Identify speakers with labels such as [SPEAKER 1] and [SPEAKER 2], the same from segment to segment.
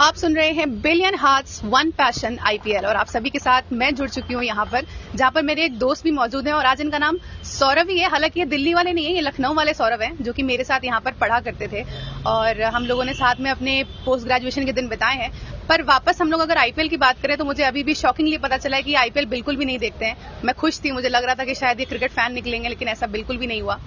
[SPEAKER 1] आप सुन रहे हैं billion hearts, one passion IPL और आप सभी के साथ मैं जुड़ चुकी हूँ यहाँ पर, जहाँ पर मेरे एक दोस्त भी मौजूद हैं और आज इनका नाम सौरभ ही है। हालाँकि ये दिल्ली वाले नहीं है, ये लखनऊ वाले सौरभ हैं, जो कि मेरे साथ यहाँ पर पढ़ा करते थे और हम लोगों ने साथ में अपने पोस्ट ग्रेजुएशन के दिन बिताए हैं। पर वापस हम लोग अगर आईपीएल की बात करें तो मुझे अभी भी शॉकिंगली पता चला है कि आईपीएल बिल्कुल भी नहीं देखते हैं। मैं खुश थी, मुझे लग रहा था कि शायद ये क्रिकेट फ़ैन निकलेंगे, लेकिन ऐसा बिल्कुल भी नहीं हुआ।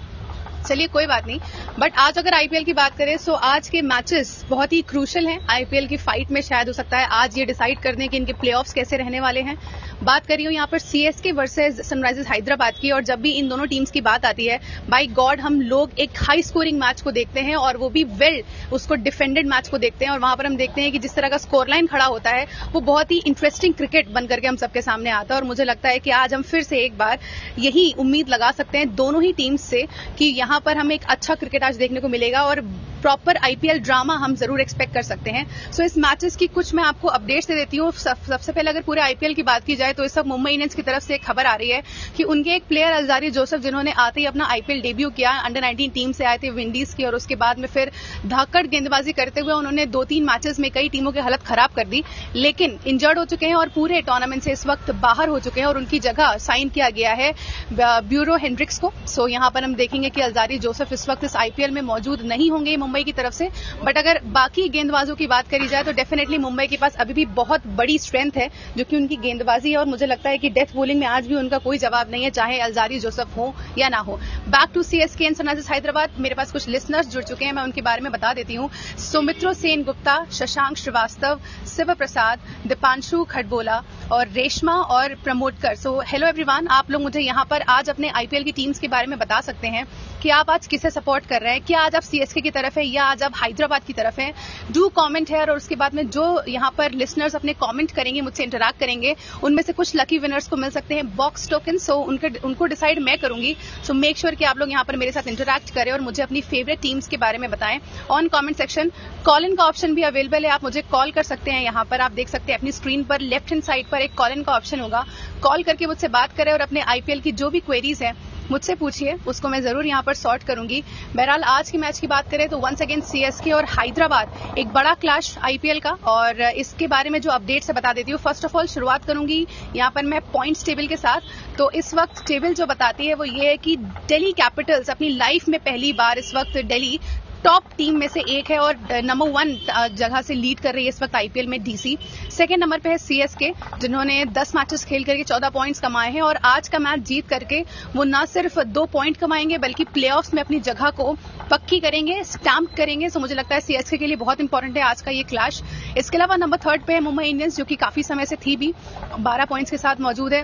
[SPEAKER 1] चलिए, कोई बात नहीं। बट आज अगर आईपीएल की बात करें तो आज के मैचेस बहुत ही क्रूशल हैं। आईपीएल की फाइट में शायद हो सकता है आज ये डिसाइड कर दें कि इनके प्लेऑफ्स कैसे रहने वाले हैं। बात करी हूँ यहाँ पर सीएसके वर्सेज सनराइजर्स हैदराबाद की, और जब भी इन दोनों टीम्स की बात आती है बाई गॉड हम लोग एक हाई स्कोरिंग मैच को देखते हैं, और वो भी वेल उसको डिफेंडेड मैच को देखते हैं, और वहाँ पर हम देखते हैं कि जिस तरह का स्कोर लाइन खड़ा होता है, वो बहुत ही इंटरेस्टिंग क्रिकेट बन करके हम सबके सामने आता है, और मुझे लगता है कि आज हम फिर से एक बार यही उम्मीद लगा सकते हैं दोनों ही टीम्स से कि यहाँ पर हमें एक अच्छा क्रिकेट आज देखने को मिलेगा और प्रॉपर आईपीएल ड्रामा हम ज़रूर एक्सपेक्ट कर सकते हैं। सो so, इस मैचेस की कुछ मैं आपको अपडेट्स दे देती हूँ। सबसे पहले अगर पूरे आईपीएल की बात की जाए तो इस सब मुंबई इंडियंस की तरफ़ से एक खबर आ रही है कि उनके एक प्लेयर अलजारी जोसेफ जिन्होंने आते ही अपना आईपीएल डेब्यू किया अंडर नाइनटीन टीम से आए थे विंडीज की और उसके बाद में फिर धाकड़ गेंदबाजी करते हुए उन्होंने दो तीन मैचेस में कई टीमों की हालत खराब कर दी लेकिन इंजर्ड हो चुके हैं और पूरे टूर्नामेंट से इस वक्त बाहर हो चुके हैं और उनकी जगह साइन किया गया है ब्यूरो हेनड्रिक्स को। सो यहाँ पर हम देखेंगे कि अलजारी जोसेफ इस वक्त इस आईपीएल में मौजूद नहीं होंगे। मुंबई की तरफ़ से। बट अगर बाकी गेंदबाजों की बात करी जाए तो डेफिनेटली मुंबई के पास अभी भी बहुत बड़ी स्ट्रेंथ है, जो कि उनकी गेंदबाजी है। और मुझे लगता है कि डेथ बोलिंग में आज भी उनका कोई जवाब नहीं है, चाहे अलजारी जोसफ हो या ना हो। Back to CSK and Sunrisers Hyderabad मेरे पास कुछ लिसनर्स जुड़ चुके हैं, मैं उनके बारे में बता देती हूँ। सुमित्रो सेन गुप्ता शशांक श्रीवास्तव शिव प्रसाद दीपांशु खडबोला और रेशमा और प्रमोदकर सो हेलो एवरीवन आप लोग मुझे यहाँ पर आज अपने आईपीएल की टीम्स के बारे में बता सकते हैं कि आप आज किसे सपोर्ट कर रहे हैं क्या आज आप सीएसके की तरफ़ है या आज आप हैदराबाद की तरफ़ है। डू कमेंट है और उसके बाद में जो यहाँ पर लिसनर्स अपने कमेंट करेंगे, मुझसे इंटरेक्ट करेंगे, उनमें से कुछ लकी विनर्स को मिल सकते हैं बॉक्स टोकन सो उनके, उनको डिसाइड मैं करूँगी। सो मेक श्योर कि आप लोग यहाँ पर मेरे साथ इंटरेक्ट करें और मुझे अपनी फेवरेट टीम्स के बारे में बताएँ। On comment section call in का ऑप्शन भी अवेलेबल है। आप मुझे कॉल कर सकते हैं यहाँ पर। आप देख सकते हैं अपनी स्क्रीन पर लेफ़्ट हैंड साइड पर एक कॉल इन का ऑप्शन होगा। कॉल करके मुझसे बात करें और अपने आईपीएल की जो भी क्वेरीज है मुझसे पूछिए, उसको मैं ज़रूर यहाँ पर सॉर्ट करूँगी। बहरहाल, आज की मैच की बात करें तो वंस अगेन सीएसके और हैदराबाद एक बड़ा क्लैश आईपीएल का और इसके बारे में जो अपडेट से बता देती हूँ। फ़र्स्ट ऑफ़ ऑल शुरुआत करूँगी यहाँ पर मैं पॉइंट्स टेबल के साथ। तो इस वक्त टेबल जो बताती है वो ये है कि डेली कैपिटल्स अपनी लाइफ में पहली बार इस वक्त दिल्ली टॉप टीम में से एक है और नंबर वन जगह से लीड कर रही है इस वक्त आईपीएल में डीसी सेकेंड नंबर पे है सीएसके जिन्होंने 10 मैचेस खेल करके 14 पॉइंट्स कमाए हैं और आज का मैच जीत करके वो न सिर्फ़ दो पॉइंट कमाएँगे, बल्कि प्लेऑफ्स में अपनी जगह को पक्की करेंगे स्टैम्प करेंगे। सो मुझे लगता है सीएसके के लिए बहुत इंपॉर्टेंट है आज का ये क्लैश इसके अलावा नंबर थर्ड पे है मुंबई इंडियंस जो कि काफ़ी समय से थी भी, बारह पॉइंट्स के साथ मौजूद है।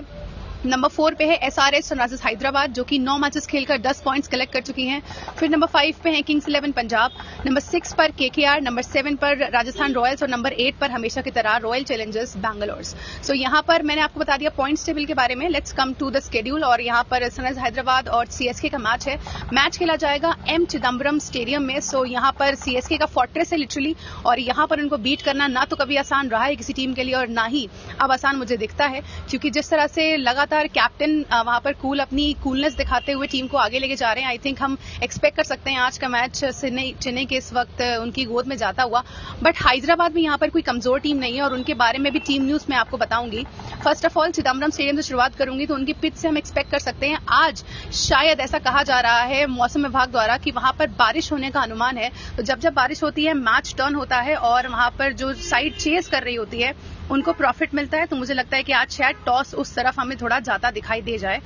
[SPEAKER 1] नंबर फोर पे है एसआरएस सनराइजर्स हैदराबाद, जो कि नौ मैचेस खेलकर दस पॉइंट्स कलेक्ट कर चुकी हैं। फिर नंबर फाइव पे है Kings Eleven Punjab number six पर केकेआर नंबर सेवन पर राजस्थान रॉयल्स और नंबर एट पर हमेशा की तरह रॉयल चैलेंजर्स बैंगलोर सो यहाँ पर मैंने आपको बता दिया पॉइंट्स टेबल के बारे में। Let's come to the schedule और यहाँ पर सनराइज हैदराबाद और सीएसके का मैच है। मैच खेला जाएगा एम चिदम्बरम स्टेडियम में। सो यहाँ पर सीएसके का फोर्ट्रेस है लिटरली और यहाँ पर उनको बीट करना ना तो कभी आसान रहा है किसी टीम के लिए और ना ही अब आसान मुझे दिखता है। क्योंकि जिस तरह से लगातार कैप्टन वहाँ पर कूल अपनी कूलनेस दिखाते हुए टीम को आगे लेके जा रहे हैं। आई थिंक हम एक्सपेक्ट कर सकते हैं आज का मैच चेन्नई के इस वक्त उनकी गोद में जाता हुआ। बट हैदराबाद में यहाँ पर कोई कमज़ोर टीम नहीं है और उनके बारे में भी टीम न्यूज़ में आपको बताऊँगी। First of all Chidambaram stadium से शुरुआत करूँगी तो उनकी पिच से हम एक्सपेक्ट कर सकते हैं। आज शायद ऐसा कहा जा रहा है मौसम विभाग द्वारा कि वहाँ पर बारिश होने का अनुमान है। तो जब जब बारिश होती है मैच टर्न होता है और वहाँ पर जो साइड चेस कर रही होती है उनको प्रॉफिट मिलता है तो मुझे लगता है कि आज शायद टॉस उस तरफ़ हमें थोड़ा ज़्यादा दिखाई दे जाए।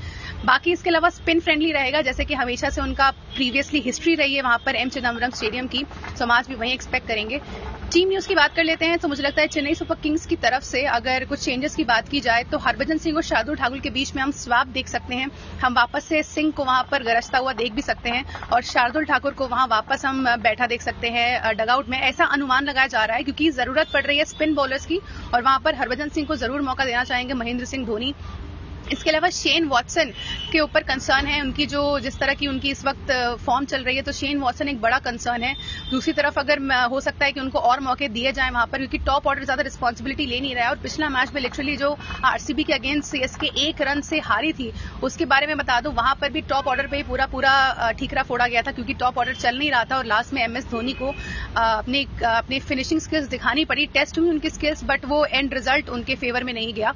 [SPEAKER 1] बाकी इसके अलावा स्पिन फ्रेंडली रहेगा, जैसे कि हमेशा से उनका प्रीवियसली हिस्ट्री रही है वहाँ पर एम चिदम्बरम स्टेडियम की, समाज भी वहीं एक्सपेक्ट करेंगे। टीम न्यूज़ की बात कर लेते हैं तो मुझे लगता है चेन्नई सुपर किंग्स की तरफ़ से अगर कुछ चेंजेस की बात की जाए तो हरभजन सिंह और शार्दुल ठाकुर के बीच में हम स्वाप देख सकते हैं। हम वापस से सिंह को वहाँ पर गरजता हुआ देख भी सकते हैं और शार्दुल ठाकुर को वहाँ वापस हम बैठा देख सकते हैं डगआउट में। ऐसा अनुमान लगाया जा रहा है क्योंकि ज़रूरत पड़ रही है स्पिन बॉलर्स की और वहाँ पर हरभजन सिंह को ज़रूर मौका देना चाहेंगे महेंद्र सिंह धोनी। इसके अलावा शेन वॉटसन के ऊपर कंसर्न है, उनकी जो जिस तरह की उनकी इस वक्त फॉर्म चल रही है तो शेन वॉटसन एक बड़ा कंसर्न है। दूसरी तरफ़ अगर हो सकता है कि उनको और मौके दिए जाए वहाँ पर, क्योंकि टॉप ऑर्डर ज़्यादा रिस्पॉन्सिबिलिटी ले नहीं रहा है, और पिछला मैच में लिटरली जो आरसीबी के अगेंस्ट सीएसके एक रन से हारी थी, उसके बारे में बता दूँ, वहाँ पर भी टॉप ऑर्डर पर ही पूरा पूरा ठीकरा फोड़ा गया था, क्योंकि टॉप ऑर्डर चल नहीं रहा था, और लास्ट में एमएस धोनी को अपनी अपनी फिनिशिंग स्किल्स दिखानी पड़ी। टेस्ट हुई उनकी स्किल्स बट वो एंड रिज़ल्ट उनके फेवर में नहीं गया।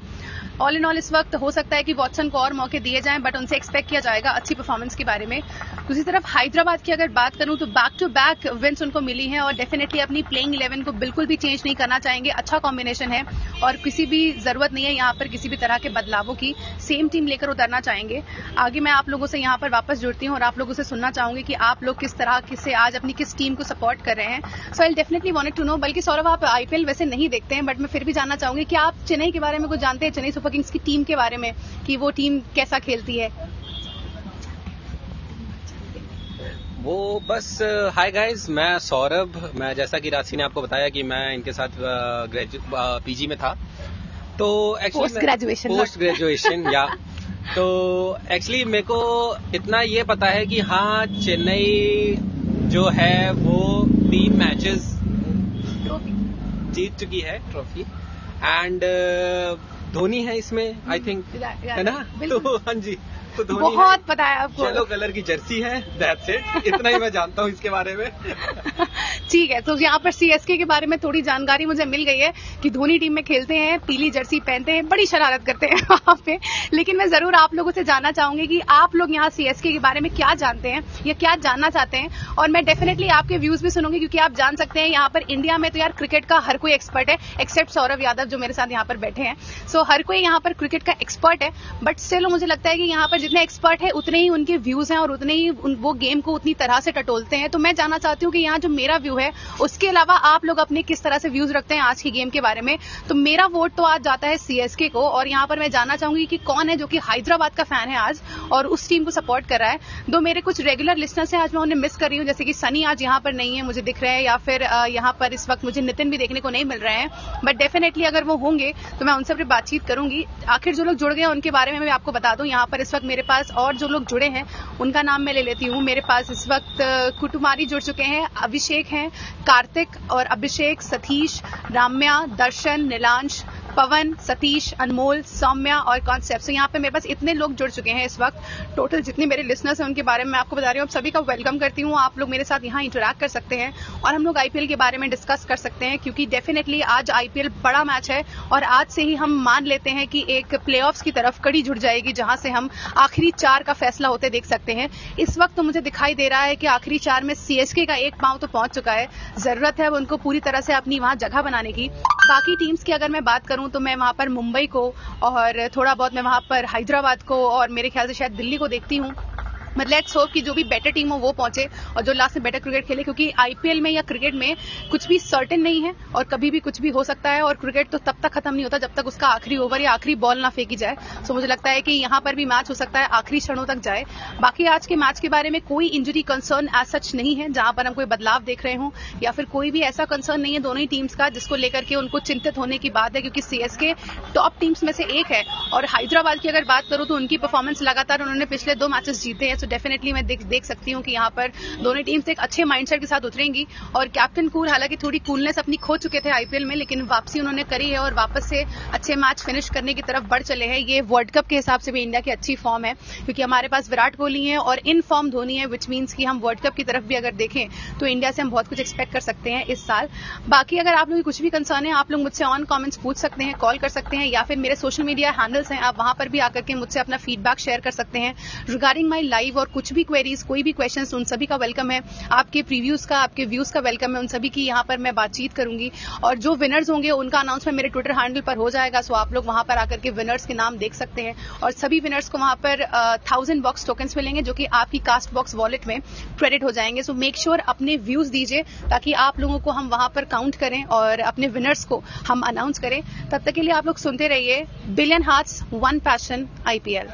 [SPEAKER 1] ऑल इन ऑल इस वक्त हो सकता है कि वॉटसन को और मौके दिए जाएँ बट उनसे एक्सपेक्ट किया जाएगा अच्छी परफॉर्मेंस के बारे में। दूसरी तरफ़ हैदराबाद की अगर बात करूँ तो बैक टू बैक विंस उनको मिली हैं और डेफिनेटली अपनी प्लेइंग इलेवन को बिल्कुल भी चेंज नहीं करना चाहेंगे। अच्छा कॉम्बिनेशन है और किसी भी ज़रूरत नहीं है यहाँ पर किसी भी तरह के बदलावों की। सेम टीम लेकर उतरना चाहेंगे। आगे मैं आप लोगों से यहाँ पर वापस जुड़ती हूँ और आप लोगों से सुनना चाहूँगी कि आप लोग किस तरह से आज अपनी किस टीम को सपोर्ट कर रहे हैं। So I definitely want to know बल्कि सौरभ आप आईपीएल वैसे नहीं देखते हैं बट मैं फिर भी जानना चाहूँगी कि आप चेन्नई के बारे में कुछ जानते हैं? चेन्नई सुपर किंग्स की टीम के बारे में कि वो टीम कैसा खेलती है?
[SPEAKER 2] वो बस हाय गाइस मैं सौरभ। मैं जैसा कि राशि ने आपको बताया कि मैं इनके साथ पीजी में था। तो
[SPEAKER 1] एक्चुअली ग्रेजुएशन
[SPEAKER 2] पोस्ट ग्रेजुएशन या तो एक्चुअली मेरे को इतना ये पता है कि हाँ चेन्नई जो है वो तीन मैचेस जीत चुकी है ट्रॉफी एंड धोनी है इसमें आई थिंक है ना? तो हाँ जी।
[SPEAKER 1] तो बहुत पता है आपको।
[SPEAKER 2] येलो कलर की जर्सी है दैट्स इट इतना ही मैं जानता हूँ इसके बारे में।
[SPEAKER 1] ठीक है तो यहाँ पर सीएसके के बारे में थोड़ी जानकारी मुझे मिल गई है कि धोनी टीम में खेलते हैं पीली जर्सी पहनते हैं बड़ी शरारत करते हैं वहाँ पे। लेकिन मैं ज़रूर आप लोगों से जानना चाहूँगी कि आप लोग यहाँ सीएसके के बारे में क्या जानते हैं या क्या जानना चाहते हैं? और मैं डेफिनेटली आपके व्यूज़ भी सुनूँगी क्योंकि आप जान सकते हैं यहाँ पर इंडिया में तो यार क्रिकेट का हर कोई एक्सपर्ट है एक्सेप्ट सौरभ यादव जो मेरे साथ यहाँ पर बैठे हैं। सो हर कोई यहाँ पर क्रिकेट का एक्सपर्ट है बट स्टिल मुझे लगता है कि यहाँ पर जितने एक्सपर्ट है, उतने ही उनके व्यूज़ हैं और उतने ही वो गेम को उतनी तरह से टटोलते हैं। तो मैं जानना चाहती हूँ कि यहाँ जो मेरा व्यू है, उसके अलावा आप लोग अपने किस तरह से व्यूज़ रखते हैं आज की गेम के बारे में? तो मेरा वोट तो आज जाता है सीएसके को और यहाँ पर मैं जानना चाहूँगी कि कौन है जो कि हैदराबाद का फ़ैन है आज और उस टीम को सपोर्ट कर रहा है। दो मेरे कुछ रेगुलर लिस्टनर्स हैं, आज मैं उन्हें मिस कर रही हूँ। जैसे कि सनी आज यहाँ पर नहीं है, मुझे दिख रहे हैं, या फिर यहाँ पर इस वक्त मुझे नितिन भी देखने को नहीं मिल रहे हैं। बट डेफिनेटली अगर वो होंगे तो मैं उनसे फिर बातचीत करूँगी। आखिर जो लोग जुड़ गए उनके बारे में मैं आपको बता दूँ। यहाँ पर इस वक्त मेरे पास और जो लोग जुड़े हैं, उनका नाम मैं ले लेती हूँ। मेरे पास इस वक्त कुटुमारी जुड़ चुके हैं। अभिषेक हैं, कार्तिक और अभिषेक, सतीश, राम्या, दर्शन, नीलांश पवन, सतीश, अनमोल, सौम्या और कॉन्सेप्ट। तो यहाँ पे मेरे पास इतने लोग जुड़ चुके हैं इस वक्त। टोटल जितने मेरे लिसनर्स हैं, उनके बारे में मैं आपको बता रही हूँ। आप सभी का वेलकम करती हूँ। आप लोग मेरे साथ यहाँ इंटरेक्ट कर सकते हैं और हम लोग आईपीएल के बारे में डिस्कस कर सकते हैं क्योंकि डेफिनेटली आज आईपीएल बड़ा मैच है और आज से ही हम मान लेते हैं कि एक प्ले की तरफ़ कड़ी जुड़ जाएगी, जहाँ से हम आखिरी चार का फैसला होते देख सकते हैं। इस वक्त तो मुझे दिखाई दे रहा है कि आखिरी चार में सीएसके का एक पाँव तो पहुँच चुका है। ज़रूरत है उनको पूरी तरह से अपनी वहाँ जगह बनाने की। बाकी टीम्स की अगर मैं बात करूँ तो मैं वहाँ पर मुंबई को और थोड़ा बहुत मैं वहाँ पर हैदराबाद को और मेरे ख्याल से शायद दिल्ली को देखती हूँ। मतलब लेट्स होप कि जो भी बेटर टीम हो, वो पहुँचे और जो लास्ट में बेटर क्रिकेट खेले, क्योंकि आईपीएल में या क्रिकेट में कुछ भी सर्टेन नहीं है और कभी भी कुछ भी हो सकता है और क्रिकेट तो तब तक खत्म नहीं होता जब तक उसका आखिरी ओवर या आखिरी बॉल ना फेंकी जाए। सो मुझे लगता है कि यहाँ पर भी मैच हो सकता है, आखिरी क्षणों तक जाए। बाकी आज के मैच के बारे में कोई इंजरी कंसर्न एज सच नहीं है, जहाँ पर हम कोई बदलाव देख रहे हो या फिर कोई भी ऐसा कंसर्न नहीं है दोनों ही टीम्स का जिसको लेकर के उनको चिंतित होने की बात है, क्योंकि सीएसके टॉप टीम्स में से एक है। और हैदराबाद की अगर बात करूँ तो उनकी परफॉर्मेंस लगातार उन्होंने पिछले दो मैचेस जीते हैं सो डेफिनेटली मैं देख देख सकती हूँ कि यहाँ पर दोनों टीम्स एक अच्छे माइंडसेट के साथ उतरेंगी। और कैप्टन कूल हालाँकि थोड़ी कूलनेस अपनी खो चुके थे आईपीएल में, लेकिन वापसी उन्होंने करी है और वापस से अच्छे मैच फिनिश करने की तरफ़ बढ़ चले हैं। ये वर्ल्ड कप के हिसाब से भी इंडिया की अच्छी फॉर्म है, क्योंकि हमारे पास विराट कोहली है और इन फॉर्म धोनी है विच मीन्स की हम वर्ल्ड कप की तरफ़ भी अगर देखें तो इंडिया से हम बहुत कुछ एक्सपेक्ट कर सकते हैं इस साल। बाकी अगर आप लोग कुछ भी कंसर्न है, आप लोग मुझसे ऑन कॉमेंट्स पूछ सकते हैं कॉल कर सकते हैं, या फिर मेरे सोशल मीडिया हैंडल्स हैं, आप वहाँ पर भी आकर के मुझसे अपना फीडबैक शेयर कर सकते हैं। रिगार्डिंग माई लाइव और कुछ भी क्वेरीज कोई भी क्वेश्चन उन सभी का वेलकम है। आपके प्रीव्यूज का, आपके व्यूज़ का वेलकम है। उन सभी की यहाँ पर मैं बातचीत करूँगी। और जो विनर्स होंगे, उनका अनाउंसमेंट मेरे ट्विटर हैंडल पर हो जाएगा। सो आप लोग वहाँ पर आकर के विनर्स के नाम देख सकते हैं। और सभी विनर्स को वहाँ पर थाउज़ेंड बॉक्स टोकन्स मिलेंगे, जो कि आपकी कास्ट बॉक्स वॉलेट में क्रेडिट हो जाएँगे। सो मेक श्योर अपने व्यूज़ दीजिए, ताकि आप लोगों को हम वहाँ पर काउंट करें और अपने विनर्स को हम अनाउंस करें। तब तक के लिए आप लोग सुनते रहिए billion hearts, one passion, IPL.